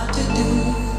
what to do.